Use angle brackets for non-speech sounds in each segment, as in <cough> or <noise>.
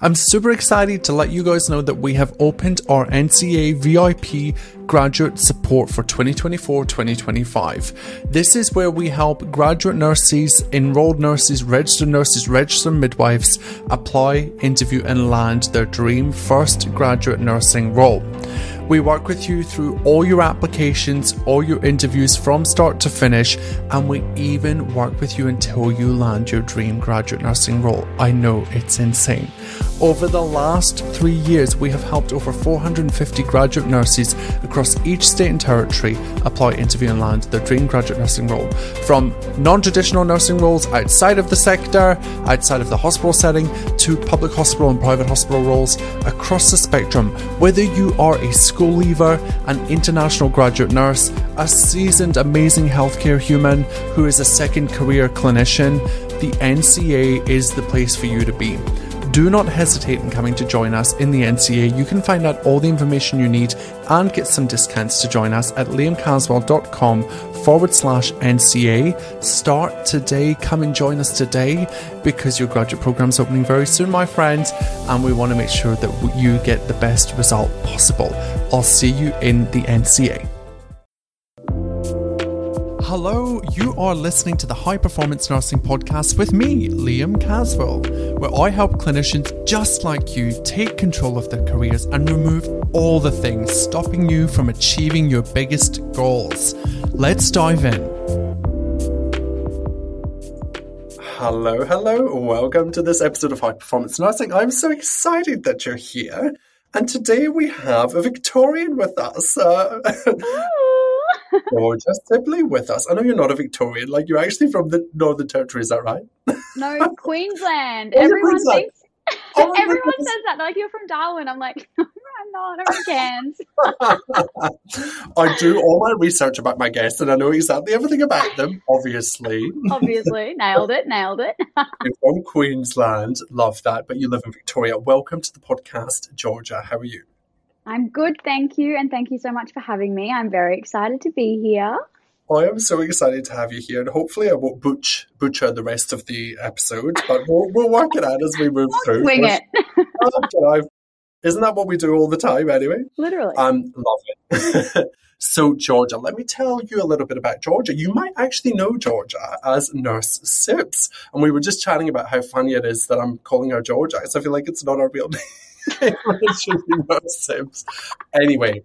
I'm super excited to let you guys know that we have opened our NCA VIP graduate support for 2024 2025. This is where we help graduate nurses, enrolled nurses, registered nurses, registered midwives apply, interview, and land their dream first graduate nursing role. We work with you through all your applications, all your interviews from start to finish, and we even work with you until you land your dream graduate nursing role. I know it's insane. Over the last three years, we have helped over 450 graduate nurses across each state and territory apply, interview, and land their dream graduate nursing role. From non traditional nursing roles outside of the sector, outside of the hospital setting, to public hospital and private hospital roles across the spectrum. Whether you are a school leaver, an international graduate nurse, a seasoned, amazing healthcare human who is a second career clinician, the NCA is the place for you to be. Do not hesitate in coming to join us in the NCA. You can find out all the information you need and get some discounts to join us at liamcaswell.com forward slash NCA. Start today. Come and join us today because your graduate program is opening very soon, my friends, and we want to make sure that you get the best result possible. I'll see you in the NCA. Hello, you are listening to the High Performance Nursing Podcast with me, Liam Caswell, where I help clinicians just like you take control of their careers and remove all the things stopping you from achieving your biggest goals. Let's dive in. Hello, hello, welcome to this episode of High Performance Nursing. I'm so excited that you're here. And today we have a Victorian with us. Uh, <laughs> Georgia Sibley with us. I know you're not a Victorian, like you're actually from the Northern Territory, is that right? No, <laughs> Queensland. Everyone Queensland. thinks oh <laughs> everyone goodness. says that. Like you're from Darwin. I'm like, <laughs> I'm not, I'm Cairns. I do all my research about my guests and I know exactly everything about them, obviously. Obviously. Nailed it, nailed it. you're from Queensland. Love that. But you live in Victoria. Welcome to the podcast, Georgia. How are you? I'm good, thank you, and thank you so much for having me. I'm very excited to be here. I am so excited to have you here, and hopefully, I won't butch, butcher the rest of the episode, but we'll, we'll work it out as we move through. Swing it. <laughs> Isn't that what we do all the time, anyway? Literally. Um, love it. <laughs> so, Georgia, let me tell you a little bit about Georgia. You might actually know Georgia as Nurse Sibs. and we were just chatting about how funny it is that I'm calling her Georgia. So I feel like it's not our real <laughs> name. <laughs> Anyway,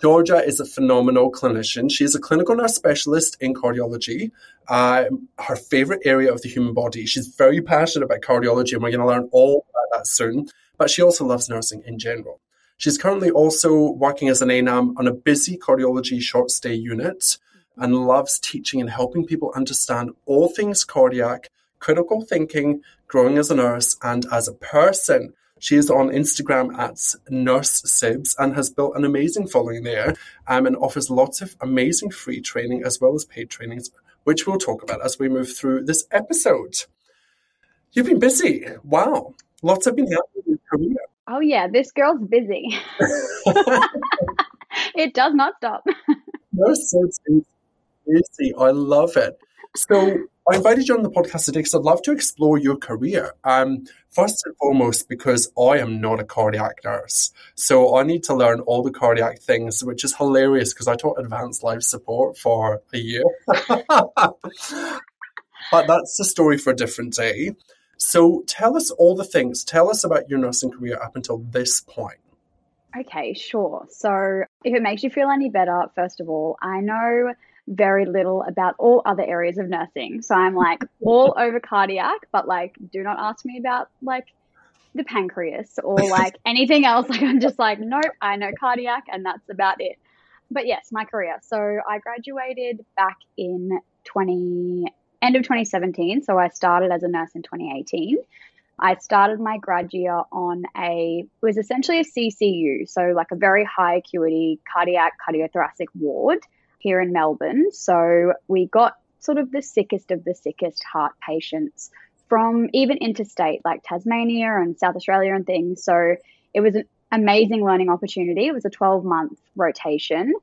Georgia is a phenomenal clinician. She's a clinical nurse specialist in cardiology. Uh, her favorite area of the human body. She's very passionate about cardiology, and we're going to learn all about that soon. But she also loves nursing in general. She's currently also working as an ANUM on a busy cardiology short stay unit and loves teaching and helping people understand all things cardiac, critical thinking, growing as a nurse, and as a person. She is on Instagram at Nurse Sibs and has built an amazing following there um, and offers lots of amazing free training as well as paid trainings, which we'll talk about as we move through this episode. You've been busy. Wow. Lots have been happening in your career. Oh, yeah. This girl's busy. <laughs> it does not stop. Nurse Sibs is busy. I love it. So, I invited you on the podcast today because I'd love to explore your career. Um, first and foremost, because I am not a cardiac nurse. So I need to learn all the cardiac things, which is hilarious because I taught advanced life support for a year. <laughs> but that's the story for a different day. So tell us all the things. Tell us about your nursing career up until this point. Okay, sure. So if it makes you feel any better, first of all, I know very little about all other areas of nursing. So I'm like all <laughs> over cardiac, but like do not ask me about like the pancreas or <laughs> like anything else. <laughs> Like I'm just like, nope, I know cardiac and that's about it. But yes, my career. So I graduated back in 20 end of 2017. So I started as a nurse in 2018. I started my grad year on a it was essentially a CCU, so like a very high acuity cardiac cardiothoracic ward here in Melbourne. So we got sort of the sickest of the sickest heart patients from even interstate like Tasmania and South Australia and things. So it was an amazing learning opportunity. It was a 12 month rotation.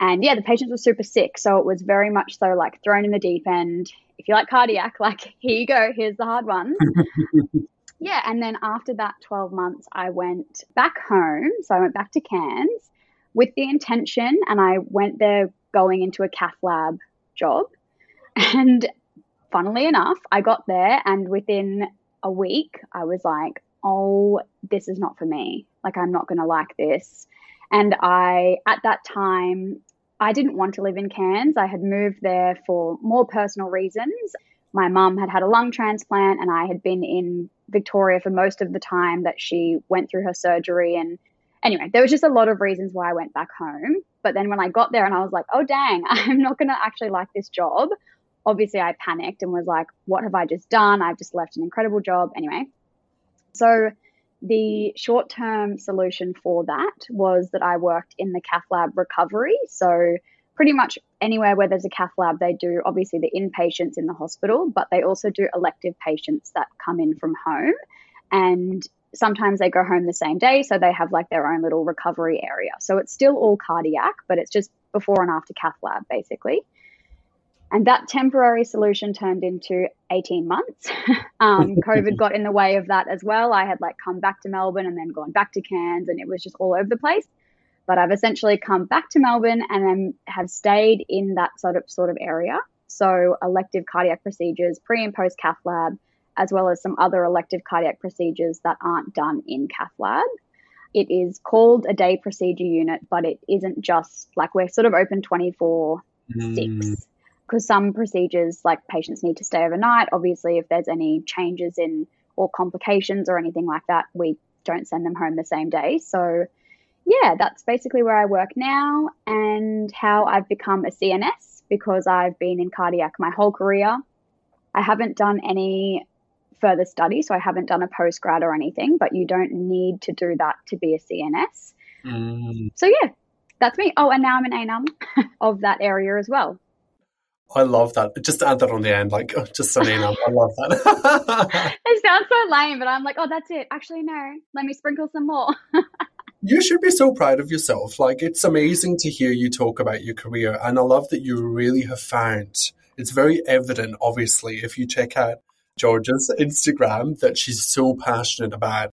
And yeah, the patients were super sick. So it was very much so like thrown in the deep end. If you like cardiac, <laughs> like here you go, here's the hard ones. <laughs> yeah, and then after that 12 months, I went back home. So I went back to Cairns with the intention, and I went there going into a cath lab job. And funnily enough, I got there, and within a week, I was like, oh, this is not for me. Like, I'm not going to like this. And I, at that time, I didn't want to live in Cairns. I had moved there for more personal reasons. My mum had had a lung transplant, and I had been in Victoria for most of the time that she went through her surgery. And anyway, there was just a lot of reasons why I went back home. But then when I got there and I was like, oh, dang, <laughs> I'm not going to actually like this job. Obviously, I panicked and was like, what have I just done? I've just left an incredible job. Anyway, so the short term solution for that was that I worked in the cath lab recovery. So, pretty much anywhere where there's a cath lab, they do obviously the inpatients in the hospital, but they also do elective patients that come in from home. And sometimes they go home the same day. So, they have like their own little recovery area. So, it's still all cardiac, but it's just before and after cath lab basically. And that temporary solution turned into 18 months. <laughs> um, <laughs> COVID got in the way of that as well. I had like come back to Melbourne and then gone back to Cairns, and it was just all over the place. But I've essentially come back to Melbourne and then have stayed in that sort of sort of area. So elective cardiac procedures, pre and post cath lab, as well as some other elective cardiac procedures that aren't done in cath lab. It is called a day procedure unit, but it isn't just like we're sort of open 24 mm. 6 because some procedures, like patients need to stay overnight. Obviously, if there's any changes in or complications or anything like that, we don't send them home the same day. So, yeah, that's basically where I work now and how I've become a CNS because I've been in cardiac my whole career. I haven't done any further study, so I haven't done a postgrad or anything, but you don't need to do that to be a CNS. Mm. So, yeah, that's me. Oh, and now I'm an ANUM <laughs> of that area as well. I love that. Just add that on the end, like just so you know, I love that. <laughs> it sounds so lame, but I'm like, oh, that's it. Actually, no. Let me sprinkle some more. <laughs> you should be so proud of yourself. Like it's amazing to hear you talk about your career, and I love that you really have found. It's very evident, obviously, if you check out Georgia's Instagram, that she's so passionate about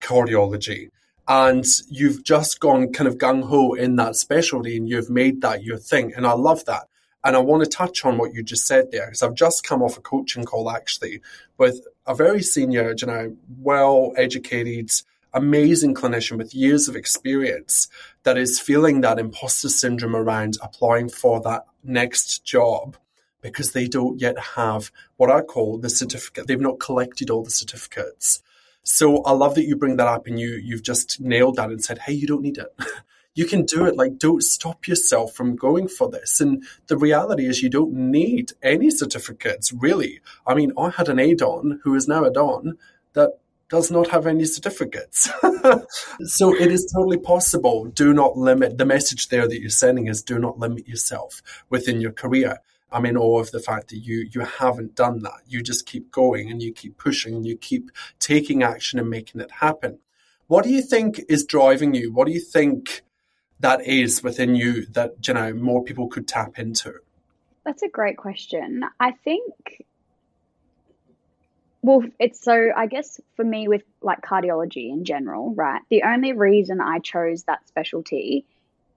cardiology and you've just gone kind of gung ho in that specialty and you've made that your thing. And I love that. And I want to touch on what you just said there, because I've just come off a coaching call actually with a very senior, you know, well educated, amazing clinician with years of experience that is feeling that imposter syndrome around applying for that next job because they don't yet have what I call the certificate. They've not collected all the certificates. So I love that you bring that up and you you've just nailed that and said, hey, you don't need it. <laughs> you can do it. Like, don't stop yourself from going for this. And the reality is, you don't need any certificates, really. I mean, I had an ADON who is now a DON that does not have any certificates. <laughs> so it is totally possible. Do not limit the message there that you're sending is do not limit yourself within your career. I'm in awe of the fact that you you haven't done that. You just keep going and you keep pushing and you keep taking action and making it happen. What do you think is driving you? What do you think that is within you that you know more people could tap into? That's a great question. I think well, it's so I guess for me with like cardiology in general, right? The only reason I chose that specialty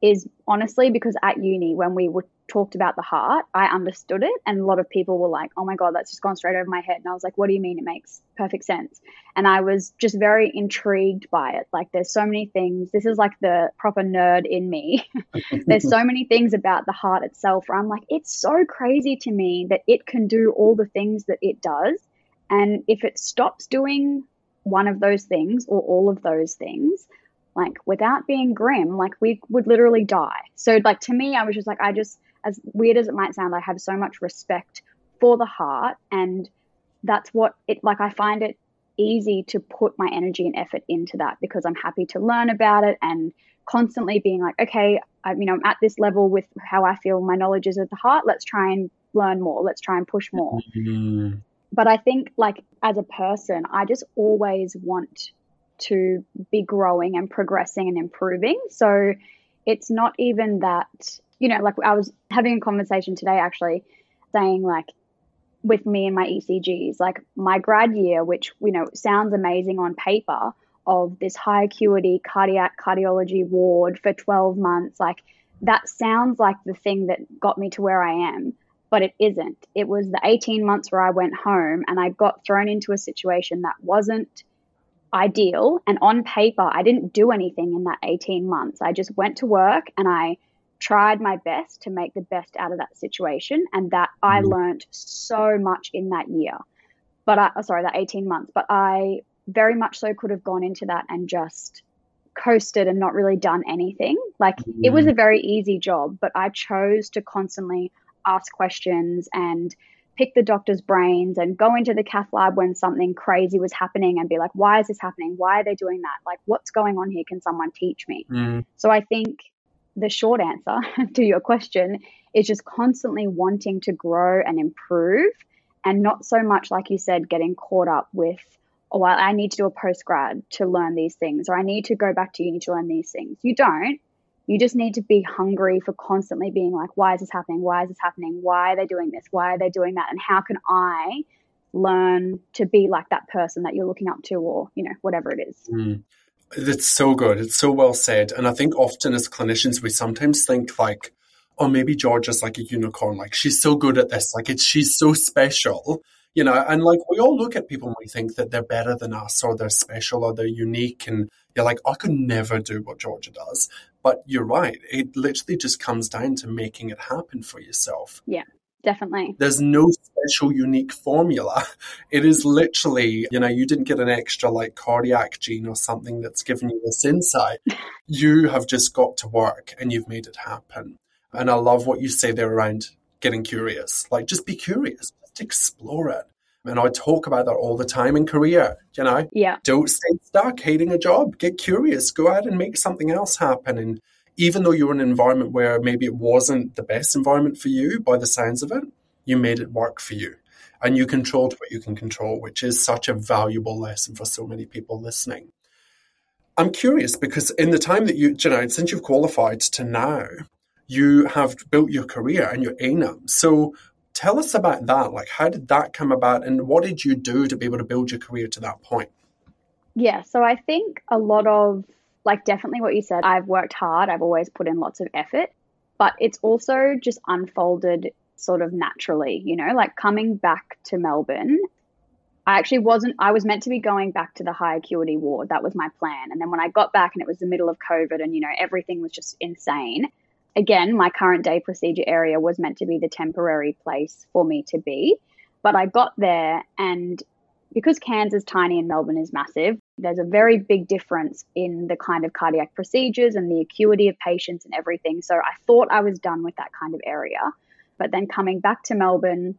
is honestly because at uni when we were talked about the heart, I understood it. And a lot of people were like, oh my God, that's just gone straight over my head. And I was like, what do you mean? It makes perfect sense. And I was just very intrigued by it. Like, there's so many things. This is like the proper nerd in me. <laughs> there's so many things about the heart itself where I'm like, it's so crazy to me that it can do all the things that it does. And if it stops doing one of those things or all of those things, like without being grim, like we would literally die. So, like, to me, I was just like, I just, as weird as it might sound, I have so much respect for the heart. And that's what it like. I find it easy to put my energy and effort into that because I'm happy to learn about it and constantly being like, okay, I, you know, I'm at this level with how I feel my knowledge is of the heart. Let's try and learn more. Let's try and push more. Mm-hmm. But I think, like, as a person, I just always want to be growing and progressing and improving. So it's not even that you know, like I was having a conversation today actually saying like with me and my ECGs. Like my grad year, which you know sounds amazing on paper, of this high acuity cardiac cardiology ward for 12 months, like that sounds like the thing that got me to where I am, but it isn't. It was the 18 months where I went home and I got thrown into a situation that wasn't ideal. And on paper, I didn't do anything in that 18 months. I just went to work and I tried my best to make the best out of that situation. And that I mm. learned so much in that year. But I, sorry, that 18 months. But I very much so could have gone into that and just coasted and not really done anything. Like mm. it was mm. a very easy job, but I chose to constantly ask questions and pick the doctor's brains and go into the cath lab when something crazy was happening and be like, why is this happening? Why are they doing that? Like, what's going on here? Can someone teach me? Mm. So I think the short answer <laughs> to your question is just constantly wanting to grow and improve and not so much, like you said, getting caught up with, oh, I need to do a post grad to learn these things or I need to go back to uni to learn these things. You don't. You just need to be hungry for constantly being like, why is this happening? Why is this happening? Why are they doing this? Why are they doing that? And how can I learn to be like that person that you're looking up to or, you know, whatever it is? Mm. It's so good. It's so well said. And I think often as clinicians, we sometimes think like, oh, maybe Georgia's like a unicorn. Like she's so good at this. Like it's, she's so special, you know, and like we all look at people and we think that they're better than us or they're special or they're unique. And you're like, I could never do what Georgia does. But you're right. It literally just comes down to making it happen for yourself. Yeah definitely. There's no special unique formula. It is literally, you know, you didn't get an extra like cardiac gene or something that's given you this insight. <laughs> you have just got to work and you've made it happen. And I love what you say there around getting curious. Like just be curious, just explore it. And I talk about that all the time in career, you know? Yeah. Don't stay stuck hating a job. Get curious. Go out and make something else happen. And even though you were in an environment where maybe it wasn't the best environment for you by the sounds of it, you made it work for you. And you controlled what you can control, which is such a valuable lesson for so many people listening. I'm curious because in the time that you, you know, since you've qualified to now, you have built your career and your ANUM. So tell us about that. Like, how did that come about and what did you do to be able to build your career to that point? Yeah, so I think a lot of like definitely what you said. I've worked hard, I've always put in lots of effort, but it's also just unfolded sort of naturally, you know, like coming back to Melbourne. I actually wasn't, I was meant to be going back to the high acuity ward. That was my plan. And then when I got back and it was the middle of COVID and, you know, everything was just insane, again, my current day procedure area was meant to be the temporary place for me to be. But I got there and because Cairns is tiny and Melbourne is massive, there's a very big difference in the kind of cardiac procedures and the acuity of patients and everything. So I thought I was done with that kind of area. But then coming back to Melbourne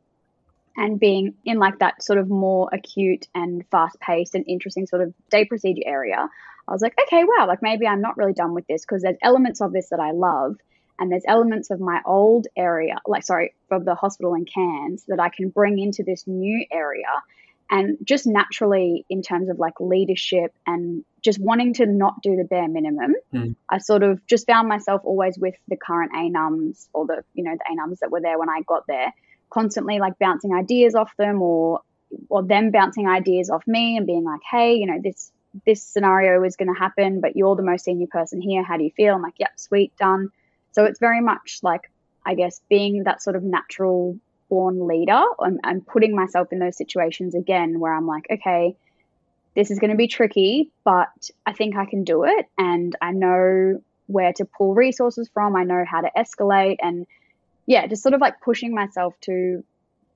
and being in like that sort of more acute and fast paced and interesting sort of day procedure area, I was like, okay, wow, like maybe I'm not really done with this because there's elements of this that I love. And there's elements of my old area, like, sorry, of the hospital in Cairns that I can bring into this new area and just naturally in terms of like leadership and just wanting to not do the bare minimum mm. i sort of just found myself always with the current anums or the you know the anums that were there when i got there constantly like bouncing ideas off them or or them bouncing ideas off me and being like hey you know this this scenario is going to happen but you're the most senior person here. How do you feel? I'm like yep sweet done. So it's very much like i guess being that sort of natural born leader. I'm, I'm putting myself in those situations again where I'm like, okay, this is going to be tricky, but I think I can do it. And I know where to pull resources from. I know how to escalate. And yeah, just sort of like pushing myself to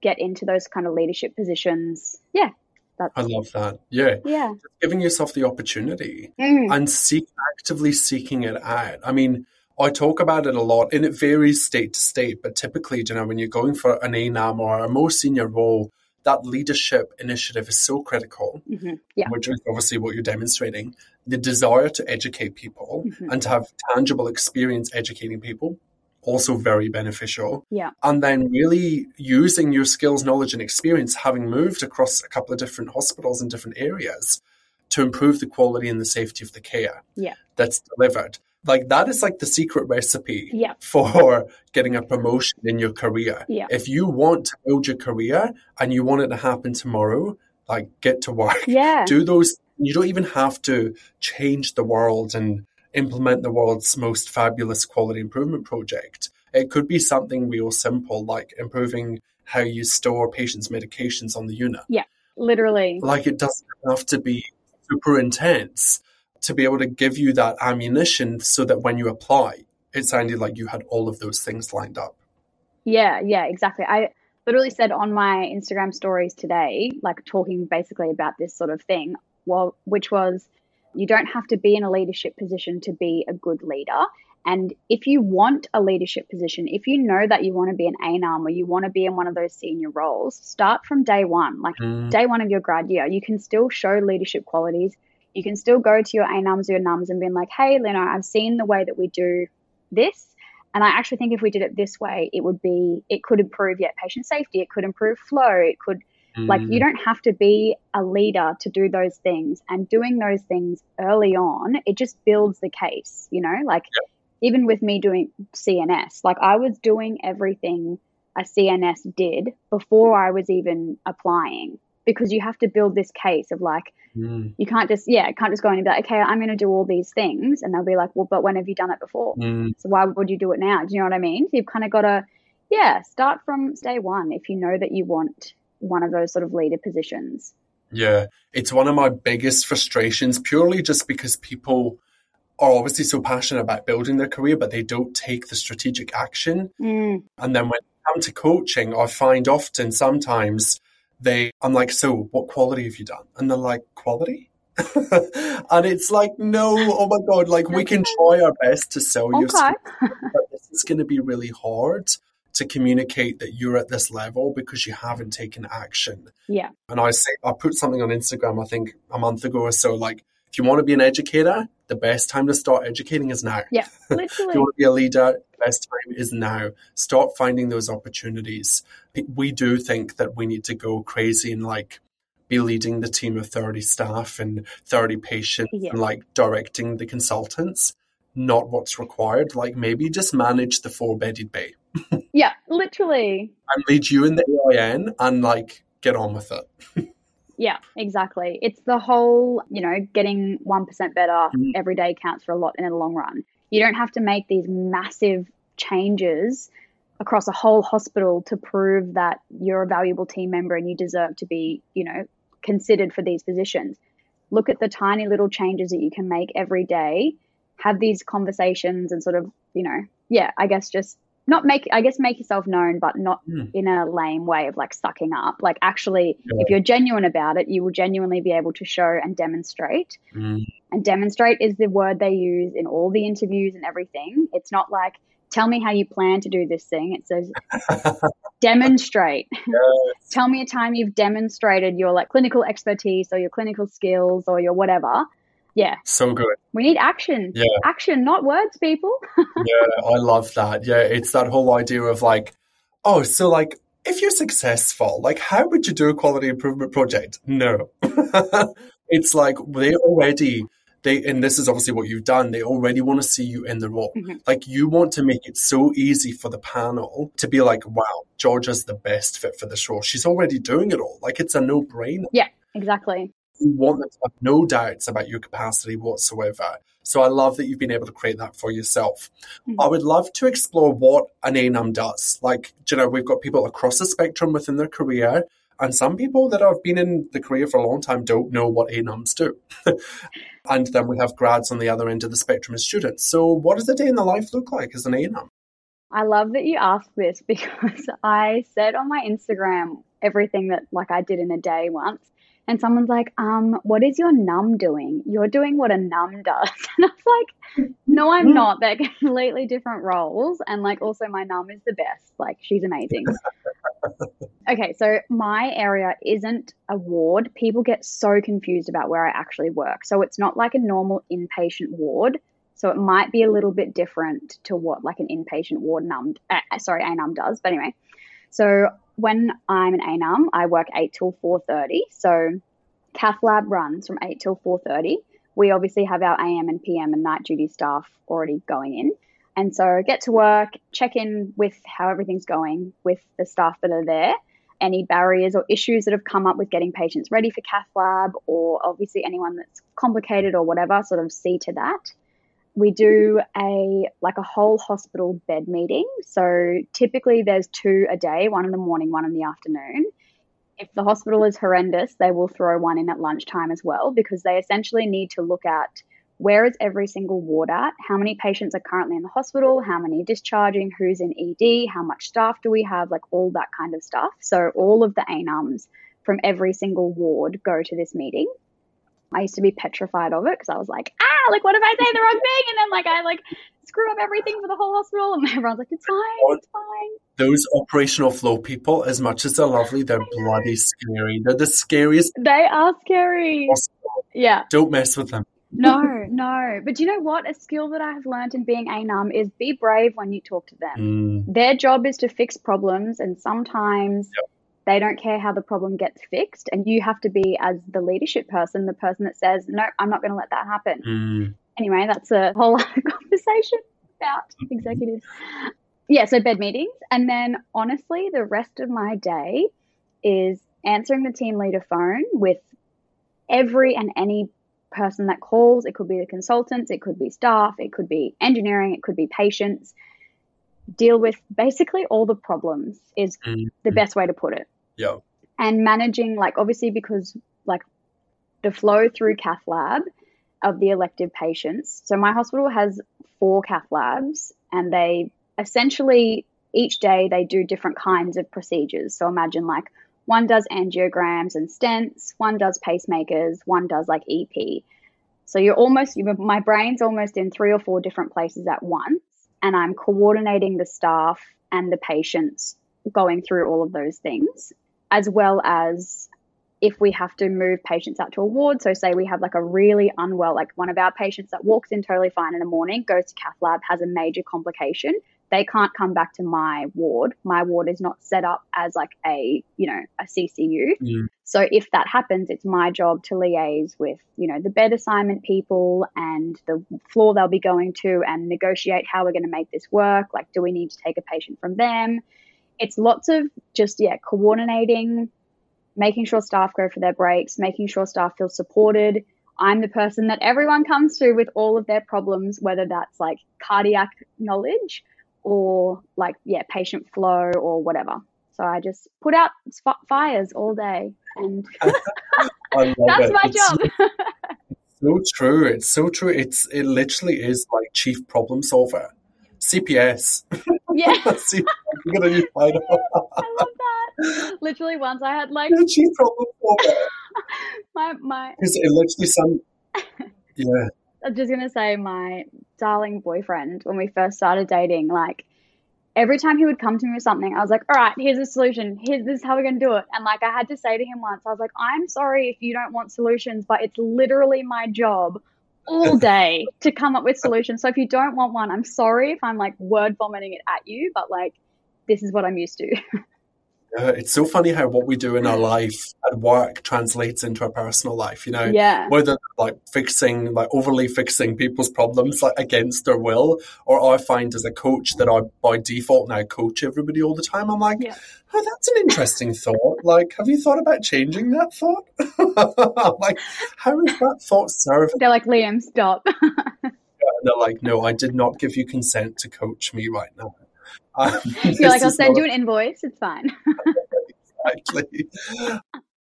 get into those kind of leadership positions. Yeah. That's, I love that. Yeah. Yeah. giving yourself the opportunity mm. and seek actively seeking it out. I mean, I talk about it a lot and it varies state to state, but typically, you know, when you're going for an ANUM or a more senior role, that leadership initiative is so critical, mm-hmm. yeah. which is obviously what you're demonstrating. The desire to educate people mm-hmm. and to have tangible experience educating people, also very beneficial. Yeah. And then really using your skills, knowledge, and experience, having moved across a couple of different hospitals in different areas to improve the quality and the safety of the care yeah. that's delivered like that is like the secret recipe Yeah. for getting a promotion in your career. Yeah. If you want to build your career and you want it to happen tomorrow, like get to work. Yeah. Do those you don't even have to change the world and implement the world's most fabulous quality improvement project. It could be something real simple like improving how you store patients' medications on the unit. Yeah. Literally. Like it doesn't have to be super intense to be able to give you that ammunition so that when you apply, it sounded like you had all of those things lined up. Yeah, yeah, exactly. I literally said on my Instagram stories today, like talking basically about this sort of thing, well, which was you don't have to be in a leadership position to be a good leader. And if you want a leadership position, if you know that you want to be an ANUM or you want to be in one of those senior roles, start from day one, like Mm. day one of your grad year. You can still show leadership qualities. You can still go to your ANUMs or your NUMs and be like, hey, Lena, I've seen the way that we do this. And I actually think if we did it this way, it would be, it could improve, yeah, patient safety, it could improve flow, it could, like, Mm. you don't have to be a leader to do those things. And doing those things early on, it just builds the case, you know? Like, even with me doing CNS, like, I was doing everything a CNS did before I was even applying because you have to build this case of like, Mm. you can't just, yeah, can't just go in and be like, okay, I'm going to do all these things. And they'll be like, well, but when have you done it before? Mm. So why would you do it now? Do you know what I mean? So you've kind of got to, yeah, start from day one if you know that you want one of those sort of leader positions. Yeah, it's one of my biggest frustrations purely just because people are obviously so passionate about building their career, but they don't take the strategic action. Mm, And then when it comes to coaching, I find often sometimes they, I'm like, so what quality have you done? And they're like, quality? <laughs> and it's like, no, oh my God, like we can try our best to sell you, okay. but this is going to be really hard to communicate that you're at this level because you haven't taken action. Yeah. And I say, I put something on Instagram, I think a month ago or so, like, if you want to be an educator, the best time to start educating is now. Yeah. literally. <laughs> If you want to be a leader, the best time is now. Start finding those opportunities. We do think that we need to go crazy and like be leading the team of 30 staff and 30 patients Yeah. and like directing the consultants, not what's required. Like maybe just manage the four bedded bay <laughs> Yeah. Literally. and lead you in the AIN and like get on with it. <laughs> Yeah, exactly. It's the whole, you know, getting 1% better Mm. every day counts for a lot in the long run. You don't have to make these massive changes across a whole hospital to prove that you're a valuable team member and you deserve to be, you know, considered for these positions. Look at the tiny little changes that you can make every day. Have these conversations and sort of, you know, yeah, I guess just not make, I guess make yourself known, but not Mm. in a lame way of like sucking up. Like actually, Yeah. if you're genuine about it, you will genuinely be able to show and demonstrate. Mm. And demonstrate is the word they use in all the interviews and everything. It's not like, tell me how you plan to do this thing. It says, <laughs> demonstrate. <laughs> tell me a time you've demonstrated your like clinical expertise or your clinical skills or your whatever. Yeah, So good. we need action. Yeah. Action, not words, people. <laughs> Yeah, I love that. Yeah, it's that whole idea of like, oh, so like if you're successful, like how would you do a quality improvement project? No. <laughs> it's like they already they and this is obviously what you've done, they already want to see you in the role. Mhm. Like you want to make it so easy for the panel to be like, wow, Georgia's the best fit for this role. She's already doing it all. Like it's a no-brainer. Yeah, exactly. You want them to have no doubts about your capacity whatsoever. So I love that you've been able to create that for yourself. Mhm. I would love to explore what an ANUM does. Like, you know, we've got people across the spectrum within their career, and some people that have been in the career for a long time don't know what ANUMs do. <laughs> and then we have grads on the other end of the spectrum as students. So what does a day in the life look like as an ANUM? I love that you asked this <laughs> because I said on my Instagram everything that like I did in a day once. And someone's like, um, what is your num doing? You're doing what a num does. <laughs> And I was like, no, I'm not. They're completely different roles. And like also my num is the best. Like she's amazing. <laughs> okay, so my area isn't a ward. People get so confused about where I actually work. So it's not like a normal inpatient ward. So it might be a little bit different to what like an inpatient ward num, uh, sorry, ANUM does. But anyway, so when I'm an ANUM, I work eight till four thirty. So cath lab runs from eight till four thirty. we obviously have our AM and PM and night duty staff already going in. And so get to work, check in with how everything's going with the staff that are there, any barriers or issues that have come up with getting patients ready for cath lab, or obviously anyone that's complicated or whatever, sort of see to that. We do a like a whole hospital bed meeting. So typically there's two a day, one in the morning, one in the afternoon. If the hospital is horrendous, they will throw one in at lunchtime as well because they essentially need to look at where is every single ward at? How many patients are currently in the hospital? How many discharging? Who's in ED? How much staff do we have? Like all that kind of stuff. So all of the ANUMs from every single ward go to this meeting. I used to be petrified of it because I was like, ah, like what if I say the wrong thing? And then like I like screw up everything for the whole hospital and <laughs> everyone's like, it's fine, it's fine. Those operational flow people, as much as they're lovely, they're bloody scary. They're the scariest. They are scary. Yeah. Don't mess with them. No, <laughs> no. But you know what? A skill that I have learned in being ANUM is be brave when you talk to them. Mm. Their job is to fix problems, and sometimes Yep. They don't care how the problem gets fixed. And you have to be, as the leadership person, the person that says, No, I'm not going to let that happen. Mm. Anyway, that's a whole <laughs> other conversation about executives. Yeah, so bed meetings. And then honestly, the rest of my day is answering the team leader phone with every and any person that calls. It could be the consultants, it could be staff, it could be engineering, it could be patients. Deal with basically all the problems is Mm. the best way to put it. Yeah. And managing, like, obviously, because like the flow through cath lab of the elective patients. So my hospital has four cath labs, and they essentially each day they do different kinds of procedures. So imagine like one does angiograms and stents, one does pacemakers, one does like EP. So you're almost, you my brain's almost in three or four different places at once, and I'm coordinating the staff and the patients going through all of those things, as well as if we have to move patients out to a ward. So, say we have like a really unwell, like one of our patients that walks in totally fine in the morning, goes to cath lab, has a major complication. They can't come back to my ward. My ward is not set up as like a, you know, a CCU. Mm. So if that happens, it's my job to liaise with, you know, the bed assignment people and the floor they'll be going to and negotiate how we're going to make this work. Like, do we need to take a patient from them? It's lots of just, yeah, coordinating, making sure staff go for their breaks, making sure staff feel supported. I'm the person that everyone comes to with all of their problems, whether that's like cardiac knowledge or like, yeah, patient flow or whatever. So I just put out f- fires all day and <laughs> that's it. my It's job. <laughs> It's so true. It's so true. It's it literally is like chief problem solver. CPS. <laughs> <laughs> yeah, See, you got a new title. I love that. Literally once I had like You're chief problem my my it literally some. <laughs> Yeah. I'm just gonna say my darling boyfriend when we first started dating, like every time he would come to me with something, I was like, all right, here's a solution. Here's this is how we're gonna do it. And like I had to say to him once, I was like, I'm sorry if you don't want solutions, but it's literally my job all <laughs> day to come up with solutions. So if you don't want one, I'm sorry if I'm like word vomiting it at you, but like this is what I'm used to. <laughs> Yeah, it's so funny how what we do in our life at work translates into our personal life, you know? yeah. Whether like fixing, like overly fixing people's problems like against their will, or I find as a coach that I by default now coach everybody all the time. I'm like, Yeah. oh, that's an interesting thought. Like, have you thought about changing that thought? I'm <laughs> like, how is that thought serve? They're like, Liam, stop. <laughs> And they're like, no, I did not give you consent to coach me right now. <laughs> Um, You're like, I'll send you an invoice. It's fine. <laughs> exactly.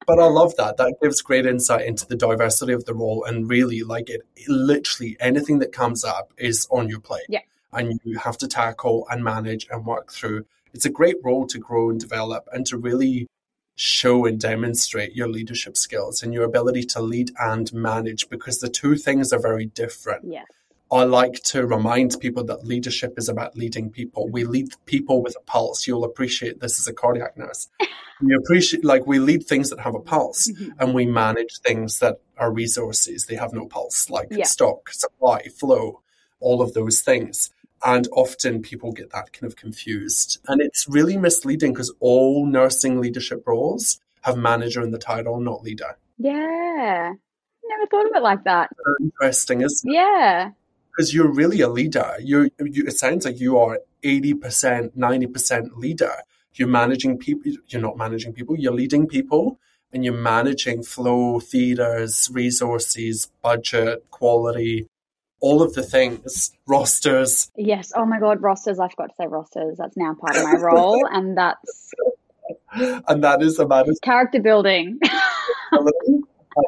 But I love that. That gives great insight into the diversity of the role, and really, like it, literally anything that comes up is on your plate, Yeah. and you have to tackle and manage and work through. It's a great role to grow and develop, and to really show and demonstrate your leadership skills and your ability to lead and manage, because the two things are very different. Yeah. I like to remind people that leadership is about leading people. We lead people with a pulse. You'll appreciate this as a cardiac nurse. <laughs> We appreciate, like, we lead things that have a pulse Mhm. and we manage things that are resources. They have no pulse, like Yeah. stock, supply, flow, all of those things. And often people get that kind of confused. And it's really misleading because all nursing leadership roles have manager in the title, not leader. Yeah. Never thought of it like that. Interesting, isn't it? Yeah. Because you're really a leader. You're, you, it sounds like you are 80%, 90% leader. You're managing people, you're not managing people, you're leading people and you're managing flow, theatres, resources, budget, quality, all of the things, rosters. Yes. Oh my God, rosters. I forgot to say rosters. That's now part of my role. <laughs> and that's. And that is a matter of character building. <laughs>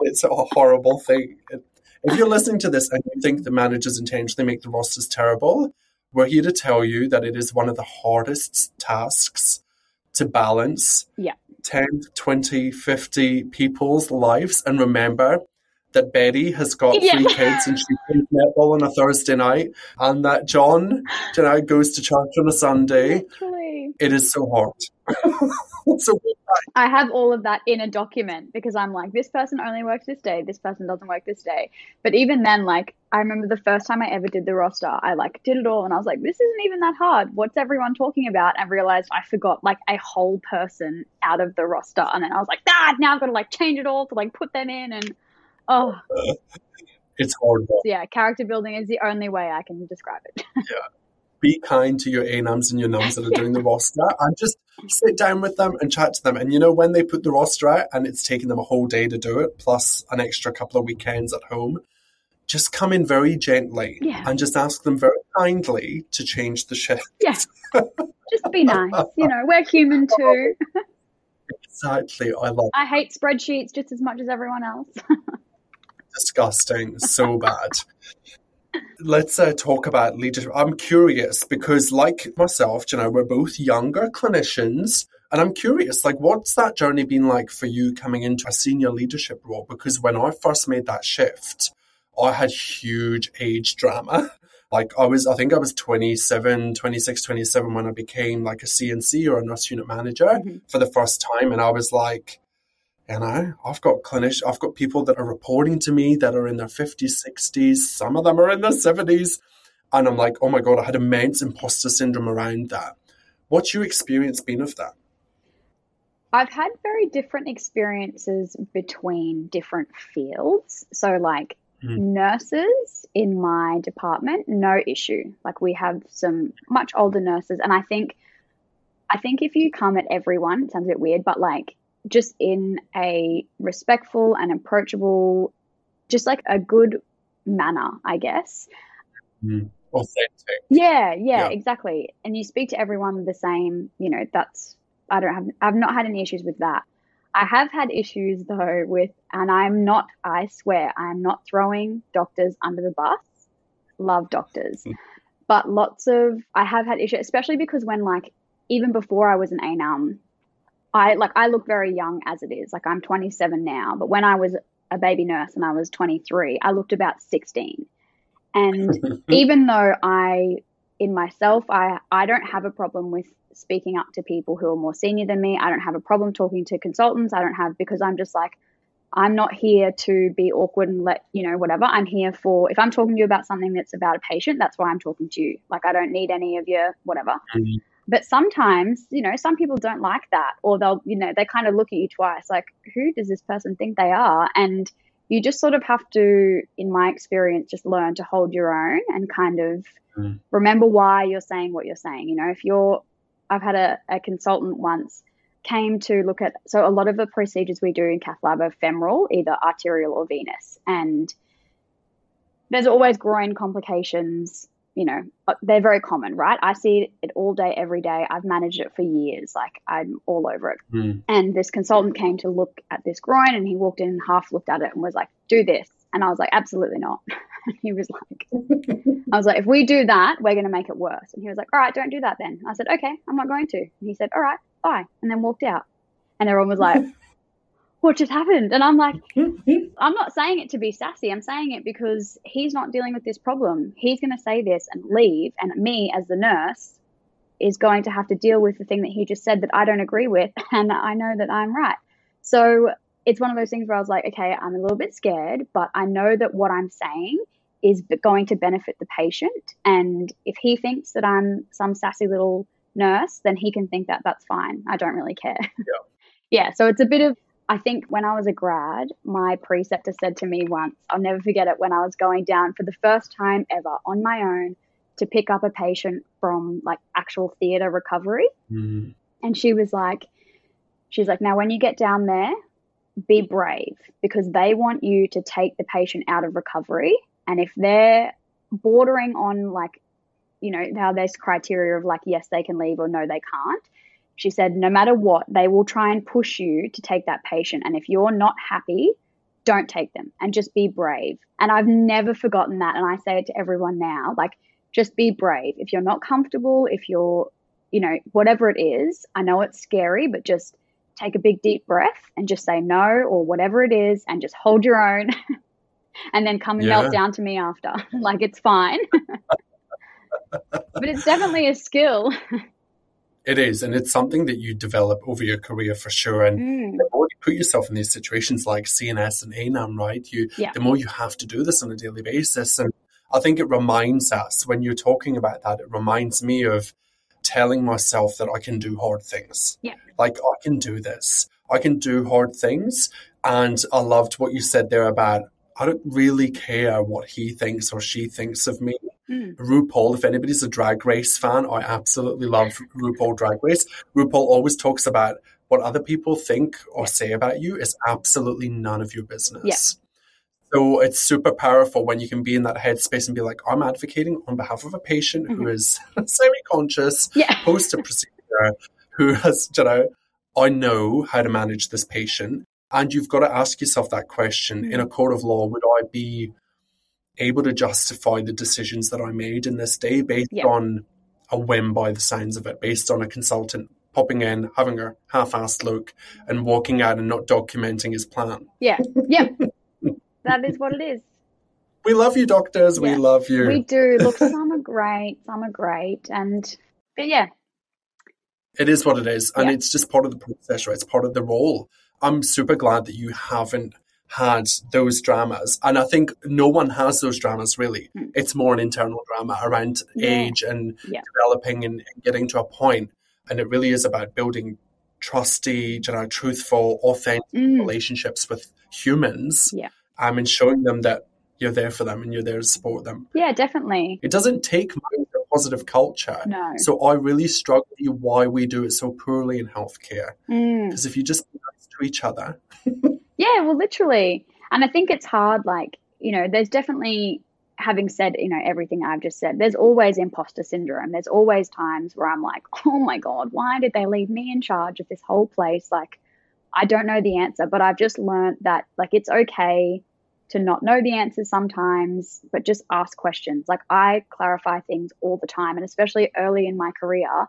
it's a horrible thing. If you're listening to this and you think the managers intentionally make the rosters terrible, we're here to tell you that it is one of the hardest tasks to balance yeah. 10, 20, 50 people's lives. And remember that Betty has got yeah. three kids and she plays netball on a Thursday night, and that John you know, goes to church on a Sunday. It is so hard. <laughs> so I have all of that in a document because I'm like, this person only works this day, this person doesn't work this day. But even then, like, I remember the first time I ever did the roster, I like did it all and I was like, this isn't even that hard. What's everyone talking about? And I realized I forgot like a whole person out of the roster. And then I was like, ah, now I've got to like change it all to like put them in. And oh, <laughs> it's hard. Yeah, character building is the only way I can describe it. <laughs> yeah be kind to your ANUMs and your NUMs that are doing the roster I'm just sit down with them and chat to them. And you know, when they put the roster out and it's taken them a whole day to do it, plus an extra couple of weekends at home, just come in very gently yeah. and just ask them very kindly to change the shift. <laughs> Yeah. just be nice. You know, we're human too. <laughs> exactly. I love I hate spreadsheets just as much as everyone else. <laughs> Disgusting. So bad. Let's uh, talk about leadership. I'm curious because, like myself, you know, we're both younger clinicians. And I'm curious, like, what's that journey been like for you coming into a senior leadership role? Because when I first made that shift, I had huge age drama. <laughs> Like, I was, I think I was 27, 26, 27 when I became like a CNC or a nurse unit manager mm-hmm. for the first time. And I was like, you know, I've got clinicians, I've got people that are reporting to me that are in their 50s, 60s, some of them are in their 70s. And I'm like, oh my God, I had immense imposter syndrome around that. What's your experience been of that? I've had very different experiences between different fields. So, like mm. nurses in my department, no issue. Like we have some much older nurses, and I think, I think if you come at everyone, it sounds a bit weird, but like just in a respectful and approachable, just like a good manner, I guess. Mm. Authentic. Yeah, yeah, yeah, exactly. And you speak to everyone the same, you know, that's, I don't have, I've not had any issues with that. I have had issues though with, and I'm not, I swear, I'm not throwing doctors under the bus. Love doctors. <laughs> But lots of, I have had issues, especially because when like, even before I was an ANUM, I like I look very young as it is. Like I'm 27 now, but when I was a baby nurse and I was 23, I looked about 16. And <laughs> even though I in myself I I don't have a problem with speaking up to people who are more senior than me. I don't have a problem talking to consultants. I don't have because I'm just like I'm not here to be awkward and let, you know, whatever. I'm here for if I'm talking to you about something that's about a patient, that's why I'm talking to you. Like I don't need any of your whatever. Mm-hmm. But sometimes, you know, some people don't like that, or they'll, you know, they kind of look at you twice, like, who does this person think they are? And you just sort of have to, in my experience, just learn to hold your own and kind of mm. remember why you're saying what you're saying. You know, if you're, I've had a, a consultant once came to look at, so a lot of the procedures we do in cath lab are femoral, either arterial or venous. And there's always groin complications you know, uh, they're very common, right? I see it all day, every day. I've managed it for years. Like I'm all over it. Mm. And this consultant came to look at this groin and he walked in and half looked at it and was like, do this. And I was like, absolutely not. <laughs> And he was like, I was like, if we do that, we're going to make it worse. And he was like, all right, don't do that then. I said, okay, I'm not going to. And he said, all right, bye. And then walked out. And everyone was like, what just happened? And I'm like, mm-hmm. I'm not saying it to be sassy. I'm saying it because he's not dealing with this problem. He's going to say this and leave. And me, as the nurse, is going to have to deal with the thing that he just said that I don't agree with. <laughs> And I know that I'm right. So it's one of those things where I was like, okay, I'm a little bit scared, but I know that what I'm saying is going to benefit the patient. And if he thinks that I'm some sassy little nurse, then he can think that that's fine. I don't really care. Yeah. <laughs> yeah. So it's a bit of I think when I was a grad, my preceptor said to me once, I'll never forget it, when I was going down for the first time ever on my own to pick up a patient from like actual theatre recovery. Mm. And she was like, she's like, now when you get down there, be brave because they want you to take the patient out of recovery. And if they're bordering on like, you know, now there's criteria of like, yes, they can leave or no, they can't. She said, no matter what, they will try and push you to take that patient. And if you're not happy, don't take them and just be brave. And I've never forgotten that. And I say it to everyone now like, just be brave. If you're not comfortable, if you're, you know, whatever it is, I know it's scary, but just take a big deep breath and just say no or whatever it is and just hold your own <laughs> and then come and Yeah. melt down to me after. <laughs> like it's fine. <laughs> but it's definitely a skill. It is, and it's something that you develop over your career for sure. And Mm, the more you put yourself in these situations like CNS and ANUM, right? You Yeah. the more you have to do this on a daily basis. And I think it reminds us when you're talking about that, it reminds me of telling myself that I can do hard things. Yeah. Like I can do this. I can do hard things. And I loved what you said there about I don't really care what he thinks or she thinks of me. Mm, RuPaul, if anybody's a drag race fan, I absolutely love <laughs> RuPaul Drag Race. RuPaul always talks about what other people think or say about you is absolutely none of your business. So it's super powerful when you can be in that headspace and be like, I'm advocating on behalf of a patient who is <laughs> semi-conscious, Yeah. <laughs> post a procedure, who has, you know, I know how to manage this patient. And you've got to ask yourself that question in a court of law, would I be able to justify the decisions that I made in this day based Yeah. on a whim by the sounds of it, based on a consultant popping in, having a half-assed look and walking out and not documenting his plan. Yeah. <laughs> yeah, that is what it is. We love you, doctors. We love you. We do. Look, some are great, some are great. And, but yeah, It is what it is. And Yeah. it's just part of the process, right? It's part of the role. I'm super glad that you haven't had those dramas. And I think no one has those dramas really. Mm. It's more an internal drama around Yeah. age and Yeah. developing and, and getting to a point. And it really is about building trusty, you know, truthful, authentic mm, relationships with humans. Yeah. Um, and showing them that you're there for them and you're there to support them. yeah, definitely. It doesn't take much for positive culture. No. So I really struggle with why we do it so poorly in healthcare. Mm. Because if you just be nice to each other, Yeah, well, literally. And I think it's hard, like, you know, there's definitely, having said, you know, everything I've just said, there's always imposter syndrome. There's always times where I'm like, <laughs> oh my God, why did they leave me in charge of this whole place? Like, I don't know the answer, but I've just learned that, like, it's okay to not know the answers sometimes, but just ask questions. Like, I clarify things all the time, and especially early in my career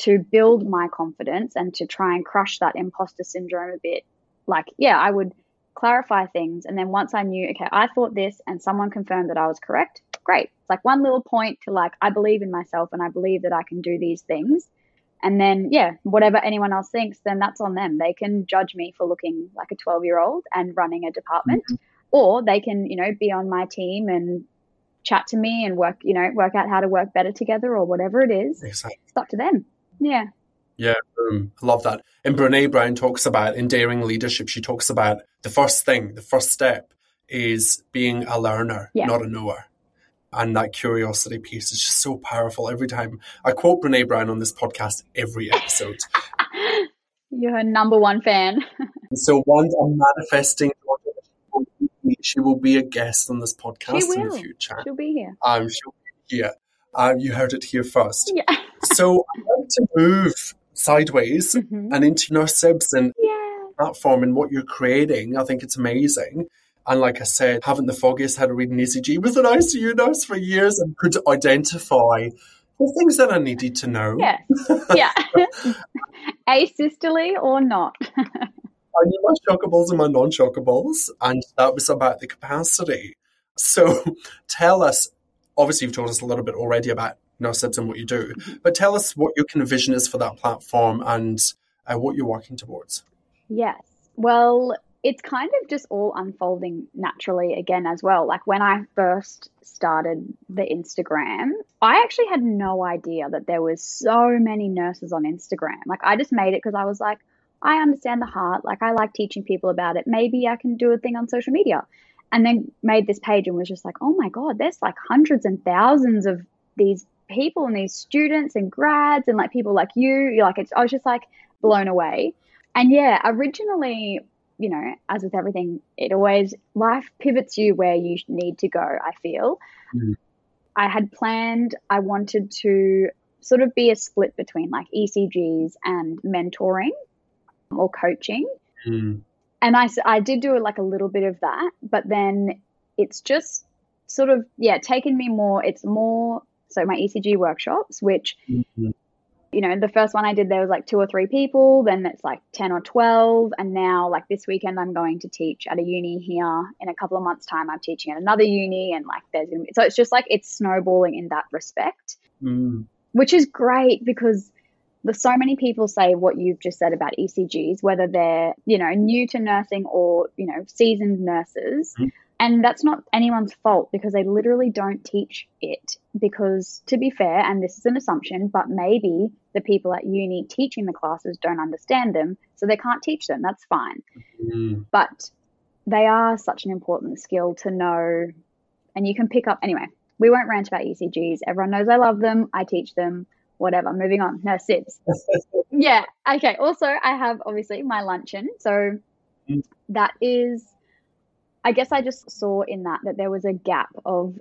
to build my confidence and to try and crush that imposter syndrome a bit like yeah i would clarify things. And then once i knew okay i thought this and someone confirmed that i was correct great. It's like one little point to like i believe in myself and i believe that i can do these things. And then yeah whatever anyone else thinks then that's on them. They can judge me for looking like a 12 year old and running a department mm-hmm. or they can you know be on my team and chat to me and work you know work out how to work better together or whatever it is. Exactly. it's up to them. Yeah Yeah, boom. I love that. And Brene Brown talks about in daring leadership, she talks about the first thing, the first step is being a learner, Yeah. not a knower. And that curiosity piece is just so powerful every time. I quote Brene Brown on this podcast every episode. <laughs> you're her number one fan <laughs> so once I'm manifesting, she will be a guest on this podcast in the future. she'll be here Um, she'll be here. Um, you heard it here first. yeah <laughs> So I'd like to move sideways Mhm. and into Nurse Sibs and yeah platform and what you're creating. I think it's amazing. And like I said, haven't the foggiest how to read an ECG <laughs> with an ICU nurse for years and could identify the things that I needed to know. Yes. Yeah. <laughs> Asystole or not. <laughs> I knew my shockables and my non-shockables, and that was about the capacity. So tell us, obviously you've told us a little bit already about Nurse Sibs and what you do, but tell us what your kind of vision is for that platform and uh, what you're working towards. Yes. Well, it's kind of just all unfolding naturally again as well. Like when I first started the Instagram, I actually had no idea that there was so many nurses on Instagram. Like I just made it because I was like, I understand the heart. Like, I like teaching people about it. Maybe I can do a thing on social media. And then made this page and was just like, oh my God, there's like hundreds and thousands of these people and these students and grads and like people like you. You're like, it's, I was just like blown away. And yeah, originally, you know, as with everything, it always, life pivots you where you need to go, I feel. Mm-hmm. I had planned, I wanted to sort of be a split between like ECGs and mentoring or coaching. Mm. And I, I did do like a little bit of that, but then it's just sort of, yeah, taken me more, it's more, so my ECG workshops, which, mm-hmm. you know, the first one I did, there was like two or three people, then it's like 10 or 12. And now, like this weekend, I'm going to teach at a uni here. In a couple of months' time, I'm teaching at another uni. And like there's, gonna be, so it's just like it's snowballing in that respect. Mm which is great because there's so many people say what you've just said about ECGs, whether they're, you know, new to nursing or, you know, seasoned nurses. Mm-hmm. And that's not anyone's fault because they literally don't teach it. Because to be fair, and this is an assumption, but maybe the people at uni teaching the classes don't understand them, so they can't teach them. That's fine. Mm. But they are such an important skill to know, and you can pick up anyway we won't rant about ECGs. Everyone knows I love them. I teach them. Whatever. Moving on. Nurse Sibs. <laughs> yeah. Okay. Also, I have obviously my luncheon. So mm. that is, I guess I just saw in that that there was a gap of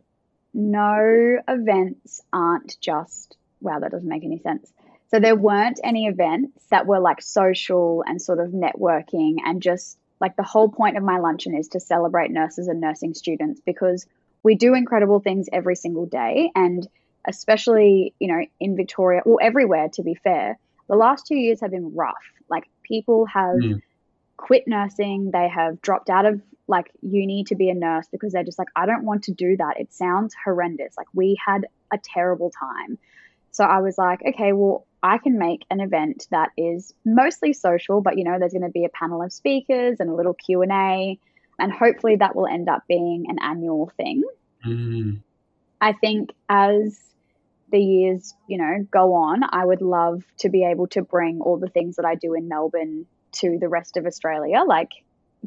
no events aren't just, wow, that doesn't make any sense. So there weren't any events that were like social and sort of networking and just like the whole point of my luncheon is to celebrate nurses and nursing students because we do incredible things every single day. And especially, you know, in Victoria or everywhere, to be fair, the last two years have been rough. Like people have mm. Quit nursing, they have dropped out of like uni to be a nurse because they're just like, I don't want to do that. It sounds horrendous. Like we had a terrible time. So I was like, okay, well, I can make an event that is mostly social, but you know, there's going to be a panel of speakers and a little Q and A and hopefully that will end up being an annual thing. Mm. I think as the years, you know, go on, I would love to be able to bring all the things that I do in Melbourne to the rest of Australia. Like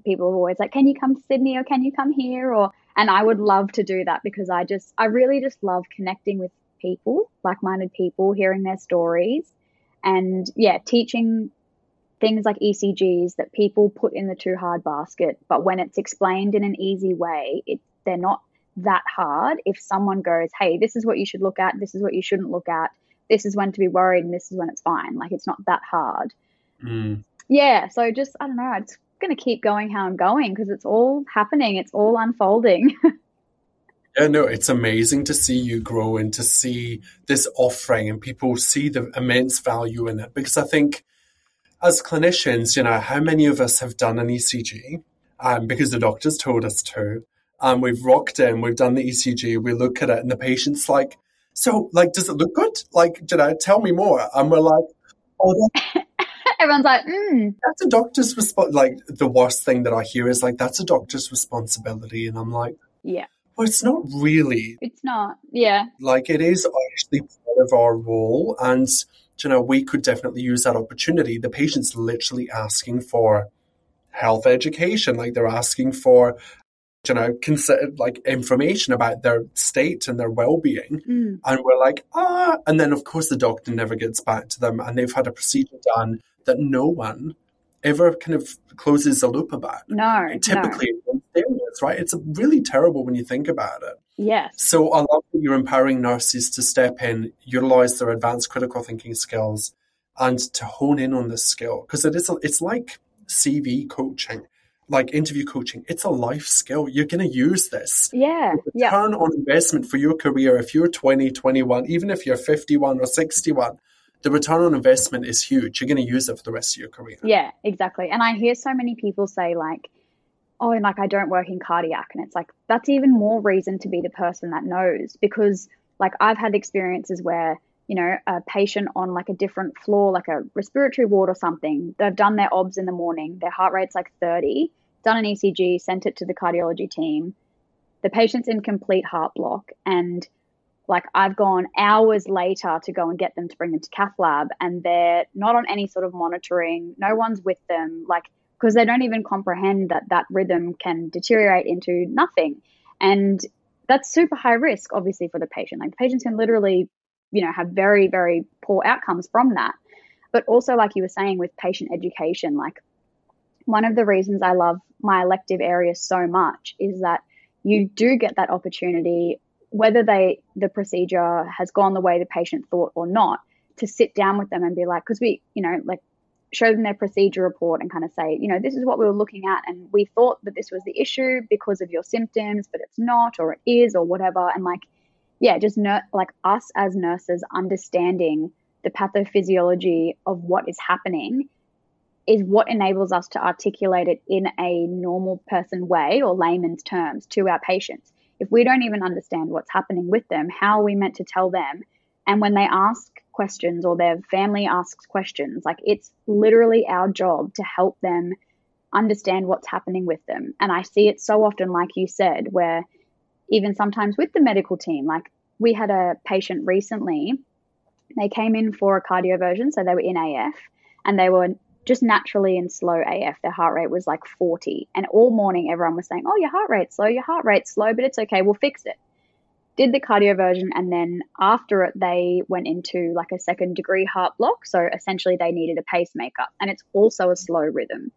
people are always like, "Can you come to Sydney or can you come here?" or and I would love to do that because I just I really just love connecting with people, like-minded people, hearing their stories and yeah, teaching things like ECGs that people put in the too hard basket, but when it's explained in an easy way, it, they're not that hard. If someone goes, hey, this is what you should look at, this is what you shouldn't look at, this is when to be worried, and this is when it's fine. Like it's not that hard. Mm. Yeah. So just, I don't know, it's going to keep going how I'm going because it's all happening, it's all unfolding. <laughs> Yeah, no, it's amazing to see you grow and to see this offering and people see the immense value in it because I think as clinicians, you know, how many of us have done an ECG um, because the doctors told us to? And we've rocked in, we've done the ECG, we look at it, and the patient's like, so, like, does it look good? Like, you know, tell me more. And we're like, oh, <laughs> everyone's like, mm. that's a doctor's response. Like, the worst thing that I hear is like, that's a doctor's responsibility. And I'm like, yeah. Well, it's not really. It's not. Yeah. Like, it is actually part of our role. And, you know, we could definitely use that opportunity. The patient's literally asking for health education, like they're asking for, you know, consider, like information about their state and their well-being. Mm. And we're like, ah, and then of course the doctor never gets back to them and they've had a procedure done that no one ever kind of closes the loop about. No. typically, no. right? It's really terrible when you think about it. Yes. So I love that you're empowering nurses to step in, utilize their advanced critical thinking skills, and to hone in on this skill because it is it's like CV coaching, like interview coaching. It's a life skill. You're going to use this. Yeah. Return yeah. on investment for your career, if you're 20, 21, even if you're 51 or 61, the return on investment is huge. You're going to use it for the rest of your career. Yeah, exactly. And I hear so many people say like oh, and like I don't work in cardiac. And it's like, that's even more reason to be the person that knows because like I've had experiences where, you know, a patient on like a different floor, like a respiratory ward or something, they've done their OBS in the morning, their heart rate's like 30, done an ECG, sent it to the cardiology team. The patient's in complete heart block and Like I've gone hours later to go and get them to bring them to cath lab, and they're not on any sort of monitoring. No one's with them, like because they don't even comprehend that that rhythm can deteriorate into nothing, and that's super high risk, obviously, for the patient. Like the patients can literally, you know, have very very poor outcomes from that. But also, like you were saying, with patient education, like one of the reasons I love my elective area so much is that you do get that opportunity whether they the procedure has gone the way the patient thought or not to sit down with them and be like because we you know like show them their procedure report and kind of say you know this is what we were looking at and we thought that this was the issue because of your symptoms but it's not or it is or whatever and like yeah just ner- like us as nurses understanding the pathophysiology of what is happening is what enables us to articulate it in a normal person way or layman's terms to our patients if we don't even understand what's happening with them, how are we meant to tell them? And when they ask questions or their family asks questions, like it's literally our job to help them understand what's happening with them. And I see it so often, like you said, where even sometimes with the medical team, like we had a patient recently, they came in for a cardioversion, so they were in AF and they were just naturally in slow AF. Their heart rate was like 40. And all morning, everyone was saying, Oh, your heart rate's slow, your heart rate's slow, but it's okay, we'll fix it. Did the cardioversion, and then after it, they went into like a second degree heart block. So essentially, they needed a pacemaker, and it's also a slow rhythm.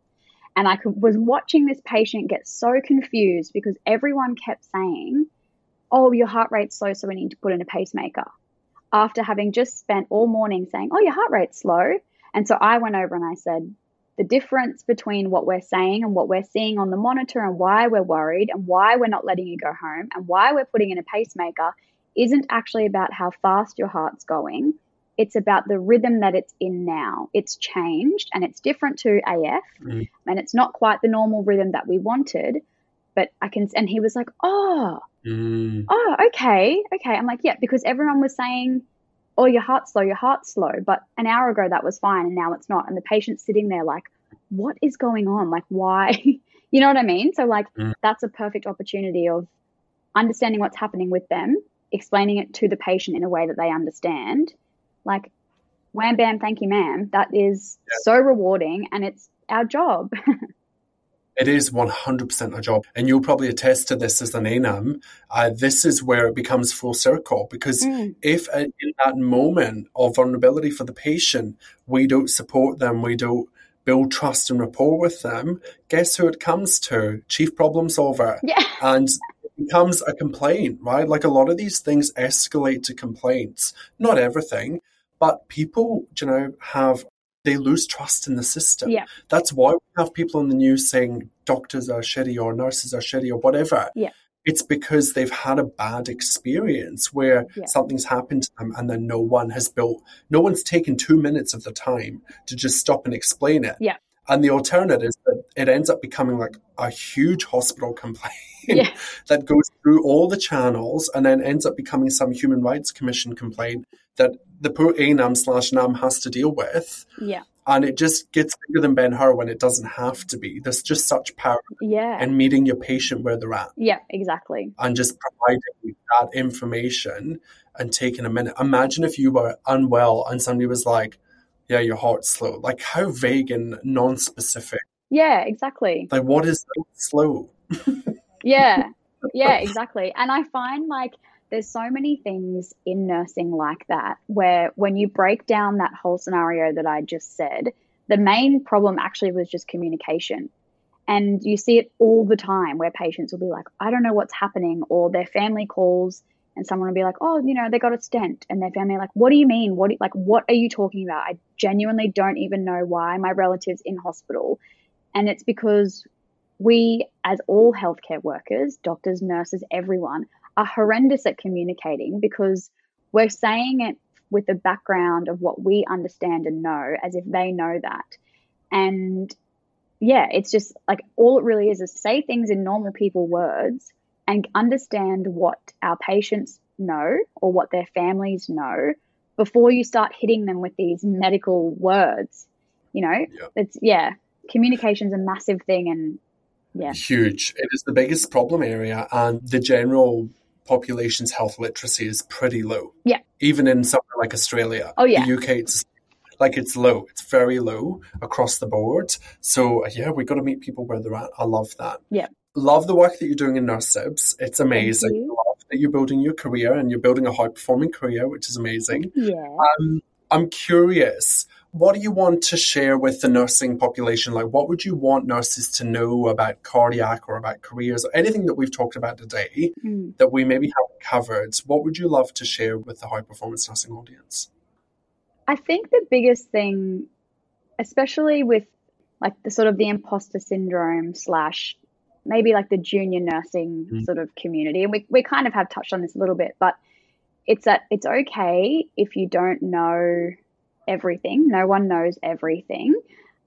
And I was watching this patient get so confused because everyone kept saying, Oh, your heart rate's slow, so we need to put in a pacemaker. After having just spent all morning saying, Oh, your heart rate's slow and so I went over and I said, the difference between what we're saying and what we're seeing on the monitor and why we're worried and why we're not letting you go home and why we're putting in a pacemaker isn't actually about how fast your heart's going. It's about the rhythm that it's in now. It's changed and it's different to AF mm. and it's not quite the normal rhythm that we wanted. But I can, and he was like, oh, mm. oh, okay, okay. I'm like, yeah, because everyone was saying, oh, your heart's slow, your heart's slow. But an hour ago that was fine and now it's not. And the patient's sitting there like, what is going on? Like, why? <laughs> you know what I mean? So, like, mm. that's a perfect opportunity of understanding what's happening with them, explaining it to the patient in a way that they understand. Like, wham, bam, thank you, ma'am. That is yeah. so rewarding and it's our job. <laughs> It is 100% a job. And you'll probably attest to this as an ANUM. Uh, this is where it becomes full circle because mm. if uh, in that moment of vulnerability for the patient, we don't support them, we don't build trust and rapport with them, guess who it comes to? Chief problem solver. Yeah. <laughs> And it becomes a complaint, right? Like a lot of these things escalate to complaints. Not everything, but people, you know, have they lose trust in the system. Yeah. That's why we have people on the news saying doctors are shitty or nurses are shitty or whatever. Yeah. It's because they've had a bad experience where yeah. something's happened to them and then no one has built, no one's taken two minutes of the time to just stop and explain it. Yeah. And the alternative is that it ends up becoming like a huge hospital complaint yeah. <laughs> that goes through all the channels and then ends up becoming some human rights commission complaint that the poor ANUM slash NUM has to deal with. Yeah. And it just gets bigger than Ben Hur when it doesn't have to be. There's just such power yeah. in meeting your patient where they're at. Yeah, exactly. And just providing that information and taking a minute. Imagine if you were unwell and somebody was like, yeah, your heart's slow. Like how vague and non-specific. Yeah, exactly. Like what is slow? <laughs> yeah. Yeah, <laughs> exactly. And I find like there's so many things in nursing like that where when you break down that whole scenario that I just said, the main problem actually was just communication. And you see it all the time where patients will be like, I don't know what's happening, or their family calls and someone will be like, Oh, you know, they got a stent, and their family like, What do you mean? What like what are you talking about? I genuinely don't even know why my relative's in hospital. And it's because we, as all healthcare workers, doctors, nurses, everyone, are horrendous at communicating because we're saying it with the background of what we understand and know as if they know that. And yeah, it's just like all it really is is say things in normal people words and understand what our patients know or what their families know before you start hitting them with these medical words. You know, yeah. it's yeah, communication's a massive thing and yeah. Huge. It is the biggest problem area and the general population's health literacy is pretty low. Yeah. Even in somewhere like Australia. Oh, yeah. The UK, it's like it's low. It's very low across the board. So yeah, we got to meet people where they're at. I love that. Yeah. Love the work that you're doing in Nurse Sibs. It's amazing. you. Love that you're building your career and you're building a high performing career, which is amazing. Yeah. Um, I'm curious, what do you want to share with the nursing population? Like, what would you want nurses to know about cardiac or about careers or anything that we've talked about today Mm. that we maybe haven't covered? What would you love to share with the high performance nursing audience? I think the biggest thing, especially with like the sort of the imposter syndrome slash maybe like the junior nursing Mm. sort of community, and we, we kind of have touched on this a little bit, but it's that it's okay if you don't know everything. No one knows everything,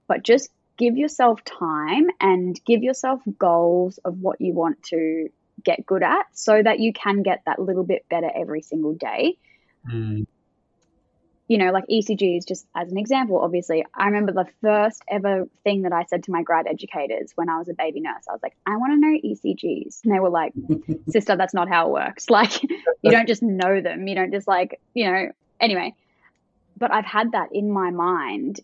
but just give yourself time and give yourself goals of what you want to get good at so that you can get that little bit better every single day mm. you know, like ECGs, just as an example, obviously, I remember the first ever thing that I said to my grad educators when I was a baby nurse. I was like, I want to know ECGs. And they were like, <laughs> sister, that's not how it works. <laughs> Like, you don't just know them. You don't just, like, you know, anyway. But I've had that in my mind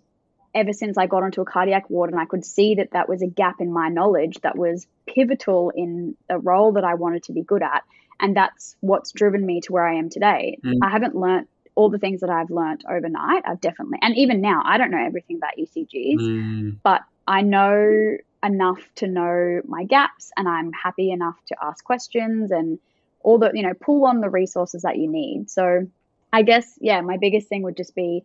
ever since I got onto a cardiac ward and I could see that that was a gap in my knowledge that was pivotal in a role that I wanted to be good at. And that's what's driven me to where I am today. Mm. I haven't learnt all the things that I've learnt overnight. I've definitely, and even now, I don't know everything about ECGs, Mm. but I know enough to know my gaps and I'm happy enough to ask questions and all the, you know, pull on the resources that you need. So I guess, yeah, my biggest thing would just be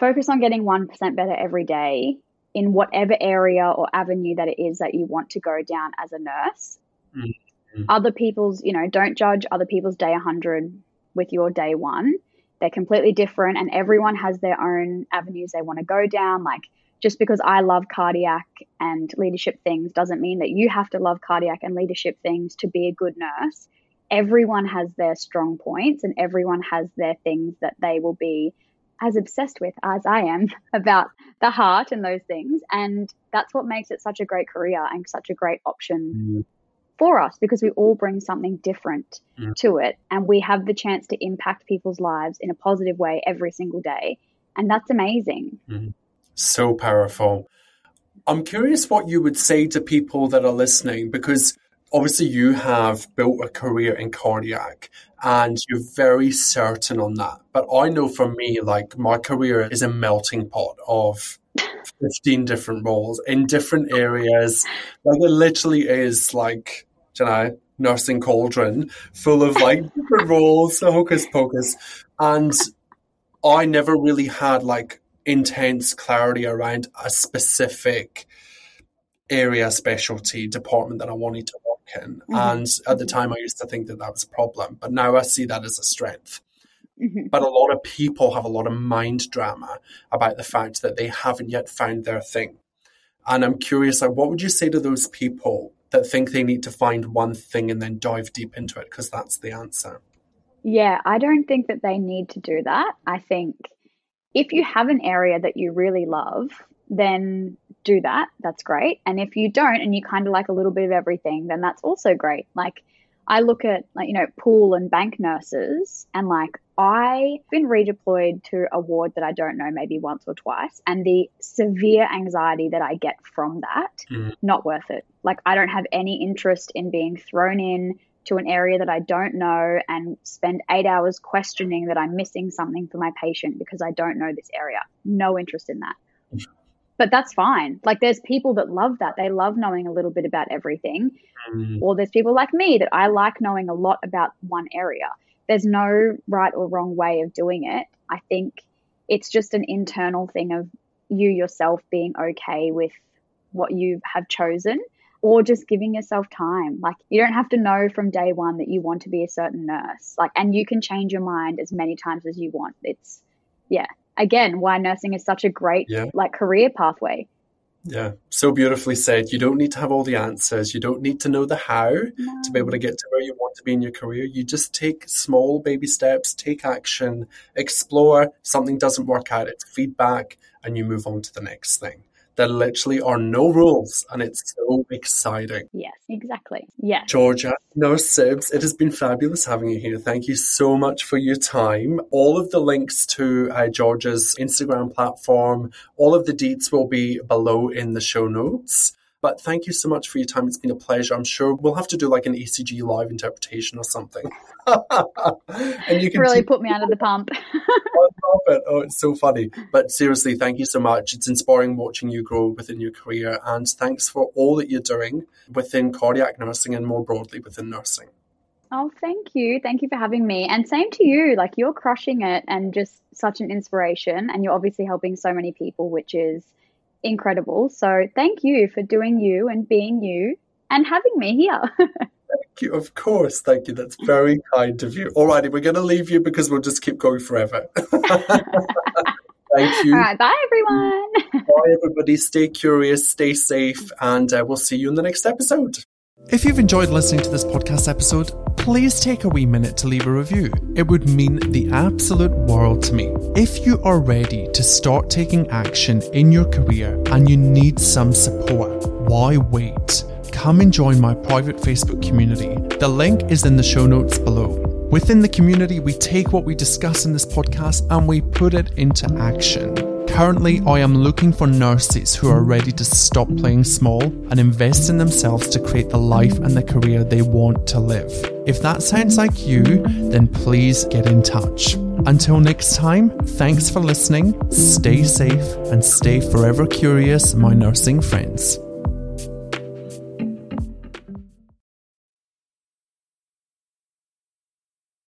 focus on getting 1% better every day in whatever area or avenue that it is that you want to go down as a nurse. Mhm. Other people's, you know, don't judge other people's day 100 with your day one. They're completely different, and everyone has their own avenues they want to go down. Like, just because I love cardiac and leadership things doesn't mean that you have to love cardiac and leadership things to be a good nurse. Everyone has their strong points, and everyone has their things that they will be as obsessed with as I am <laughs> about the heart and those things. And that's what makes it such a great career and such a great option Mm. for us because we all bring something different Mm. to it and we have the chance to impact people's lives in a positive way every single day. And that's amazing. So powerful. I'm curious what you would say to people that are listening because obviously you have built a career in cardiac and you're very certain on that. But I know for me, like my career is a melting pot of 15 different roles in different areas. Like it literally is like, you know, nursing cauldron full of like different roles, hocus pocus. And I never really had like intense clarity around a specific area, specialty, department that I wanted to Mhm. And at the time, I used to think that that was a problem, but now I see that as a strength. Mhm. But a lot of people have a lot of mind drama about the fact that they haven't yet found their thing. And I'm curious, like, what would you say to those people that think they need to find one thing and then dive deep into it? Because that's the answer. Yeah, I don't think that they need to do that. I think if you have an area that you really love, then do that. That's great. And if you don't and you kind of like a little bit of everything, then that's also great. Like I look at like you know pool and bank nurses and like I've been redeployed to a ward that I don't know maybe once or twice and the severe anxiety that I get from that Mhm. not worth it. Like I don't have any interest in being thrown in to an area that I don't know and spend 8 hours questioning that I'm missing something for my patient because I don't know this area. No interest in that <laughs> but that's fine. Like there's people that love that. They love knowing a little bit about everything. Mm, Or there's people like me that I like knowing a lot about one area. There's no right or wrong way of doing it. I think it's just an internal thing of you yourself being okay with what you have chosen or just giving yourself time. Like you don't have to know from day one that you want to be a certain nurse. Like and you can change your mind as many times as you want. It's yeah. Again, why nursing is such a great Yeah. like career pathway. Yeah, so beautifully said. You don't need to have all the answers. You don't need to know the how to be able to get to where you want to be in your career. You just take small baby steps, take action, explore. Something doesn't work out, it's feedback, and you move on to the next thing. There literally are no rules, and it's so exciting. Yes, exactly. Yes. Georgia, Nurse Sibs, it has been fabulous having you here. Thank you so much for your time. All of the links to uh, Georgia's Instagram platform, all of the deets will be below in the show notes. But thank you so much for your time. It's been a pleasure. I'm sure we'll have to do like an ECG live interpretation or something. <laughs> and you can really put me under the pump. <laughs> I love it. Oh, it's so funny. But seriously, thank you so much. It's inspiring watching you grow within your career. And thanks for all that you're doing within cardiac nursing and more broadly within nursing. Oh, thank you. Thank you for having me. And same to you. Like you're crushing it and just such an inspiration. And you're obviously helping so many people, which is incredible. So thank you for doing you and being you and having me here. <laughs> thank you. Of course. Thank you. That's very kind of you. All righty. we're going to leave you because we'll just keep going forever. <laughs> Thank you. All right. Bye, everyone. bye, everybody. Stay curious, stay safe, and uh, we'll see you in the next episode. If you've enjoyed listening to this podcast episode, please take a wee minute to leave a review. It would mean the absolute world to me. If you are ready to start taking action in your career and you need some support, why wait? Come and join my private Facebook community. The link is in the show notes below. Within the community, we take what we discuss in this podcast and we put it into action. Currently, I am looking for nurses who are ready to stop playing small and invest in themselves to create the life and the career they want to live. If that sounds like you, then please get in touch. Until next time, thanks for listening, stay safe, and stay forever curious, my nursing friends.